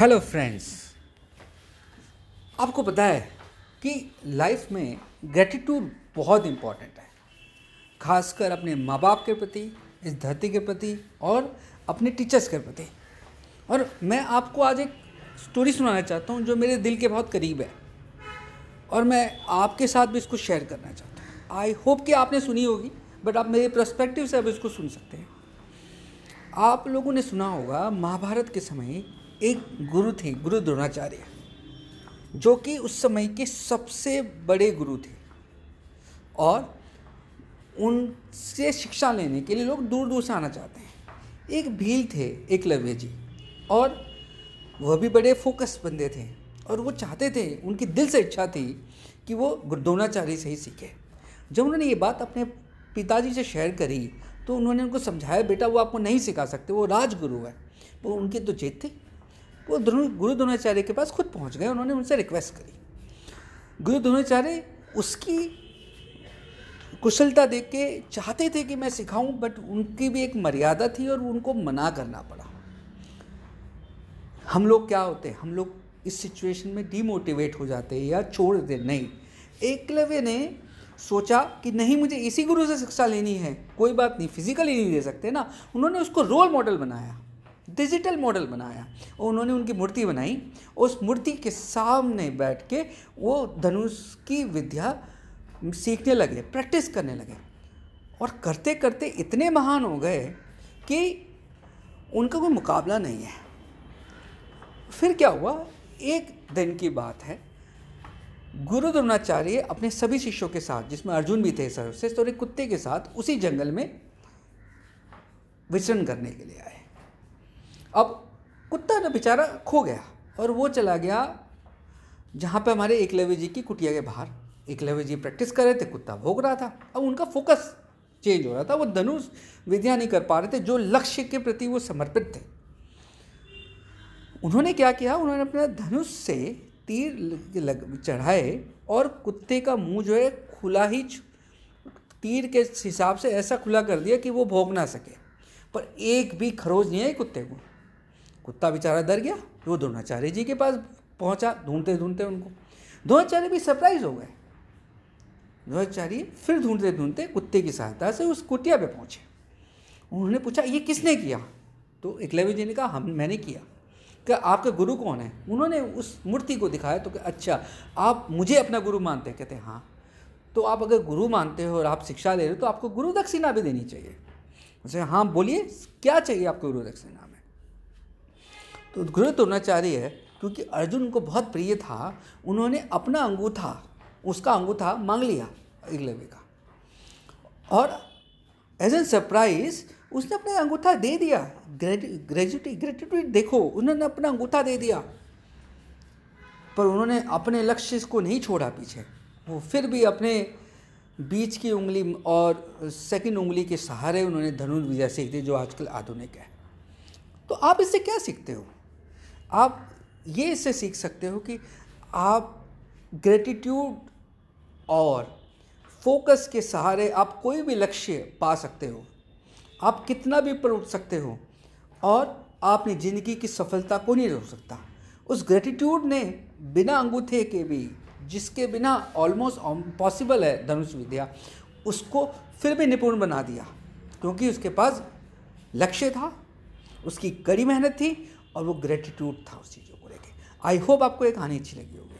Hello friends आपको पता है कि लाइफ में ग्रेटिट्यूड बहुत इंपॉर्टेंट है। खासकर अपने माँ बाप के प्रति, इस धरती के प्रति और अपने टीचर्स के प्रति। और मैं आपको आज एक स्टोरी सुनाना चाहता हूँ जो मेरे दिल के बहुत करीब है। और मैं आपके साथ भी इसको शेयर करना चाहता हूँ। आई होप कि आपने सुनी होगी बट आप मेरे प्रस्पेक्टिव से अब इसको सुन सकते हैं। आप लोगों ने सुना होगा, महाभारत के समय एक गुरु थे, गुरु द्रोणाचार्य, जो कि उस समय के सबसे बड़े गुरु थे। और उनसे शिक्षा लेने के लिए लोग दूर दूर से आना चाहते हैं। एक भील थे एकलव्य जी, और वह भी बड़े फोकस बंदे थे, और वो चाहते थे, उनकी दिल से इच्छा थी कि वो द्रोणाचार्य से ही सीखे। जब उन्होंने ये बात अपने पिताजी से शेयर करी तो उन्होंने उनको समझाया, बेटा, वो आपको नहीं सिखा सकते, वो राजगुरु है। वो उनकी तो जीत थी। वो गुरु द्रोणाचार्य के पास खुद पहुँच गए, उन्होंने उनसे रिक्वेस्ट करी। गुरु द्रोणाचार्य उसकी कुशलता देख के चाहते थे कि मैं सिखाऊं बट उनकी भी एक मर्यादा थी और उनको मना करना पड़ा। हम लोग क्या होते हैं हम लोग इस सिचुएशन में डीमोटिवेट हो जाते हैं या छोड़ देते नहीं। एकलव्य ने सोचा कि नहीं, मुझे इसी गुरु से शिक्षा लेनी है, कोई बात नहीं फिजिकली नहीं दे सकते ना। उन्होंने उसको रोल मॉडल बनाया। डिजिटल मॉडल बनाया और उन्होंने उनकी मूर्ति बनाई। उस मूर्ति के सामने बैठ के वो धनुष की विद्या सीखने लगे, प्रैक्टिस करने लगे और करते करते इतने महान हो गए कि उनका कोई मुकाबला नहीं है। फिर क्या हुआ? एक दिन की बात है। गुरु द्रोणाचार्य अपने सभी शिष्यों के साथ, जिसमें अर्जुन भी थे तो और एक कुत्ते के साथ उसी जंगल में विचरण करने के लिए आए। अब कुत्ता ना बेचारा खो गया और वो चला गया जहाँ पे हमारे एकलव्य जी की कुटिया के बाहर। एकलव्य जी प्रैक्टिस कर रहे थे, कुत्ता भोग रहा था। अब उनका फोकस चेंज हो रहा था। वो धनुष विद्या नहीं कर पा रहे थे, जो लक्ष्य के प्रति वो समर्पित थे। उन्होंने क्या किया? उन्होंने अपने धनुष से तीर चढ़ाए और कुत्ते का मुँह जो है खुला ही तीर के हिसाब से ऐसा खुला कर दिया कि वो भोग ना सके। पर एक भी खरोज नहीं आई कुत्ते को। कुत्ता बेचारा डर गया, वो द्रोणाचार्य जी के पास पहुँचा, ढूंढते ढूंढते उनको। द्रोणाचार्य भी सरप्राइज़ हो गए। द्रोणाचार्य फिर ढूंढते ढूंढते कुत्ते की सहायता से उस कुटिया पे पहुँचे। उन्होंने पूछा, ये किसने किया? तो एकलव्य जी ने कहा, हम, मैंने किया। कि आपका गुरु कौन है? उन्होंने उस मूर्ति को दिखाया तो अच्छा आप मुझे अपना गुरु मानते हैं? कहते हैं हाँ। तो आप अगर गुरु मानते हो और आप शिक्षा ले रहे हो तो आपको गुरु दक्षिणा भी देनी चाहिए। उसे हाँ बोलिए, क्या चाहिए आपको गुरु दक्षिणा में? तो गुरु द्रोणाचार्य है, क्योंकि अर्जुन को बहुत प्रिय था, उन्होंने अपना अंगूठा, उसका अंगूठा मांग लिया एकलव्य का। और एज एन सरप्राइज़ उसने अपना अंगूठा दे दिया। ग्रेजुटी ग्रेजुटी देखो, उन्होंने अपना अंगूठा दे दिया। पर उन्होंने अपने लक्ष्य को नहीं छोड़ा पीछे। वो फिर भी अपने बीच की उंगली और सेकंड उंगली के सहारे उन्होंने धनुर्विद्या सीख दी जो आजकल आधुनिक है। तो आप इससे क्या सीखते हो? आप ये इससे सीख सकते हो कि आप ग्रेटिट्यूड और फोकस के सहारे आप कोई भी लक्ष्य पा सकते हो। आप कितना भी उठ सकते हो और आपने ज़िंदगी की सफलता को नहीं रोक सकता। उस ग्रेटिट्यूड ने बिना अंगूठे के भी, जिसके बिना ऑलमोस्ट पॉसिबल है धनुष विद्या, उसको फिर भी निपुण बना दिया। क्योंकि उसके पास लक्ष्य था, उसकी कड़ी मेहनत थी और वो ग्रेटिट्यूड था उस चीज़ों को लेकर आई होप आपको एक कहानी अच्छी लगी होगी।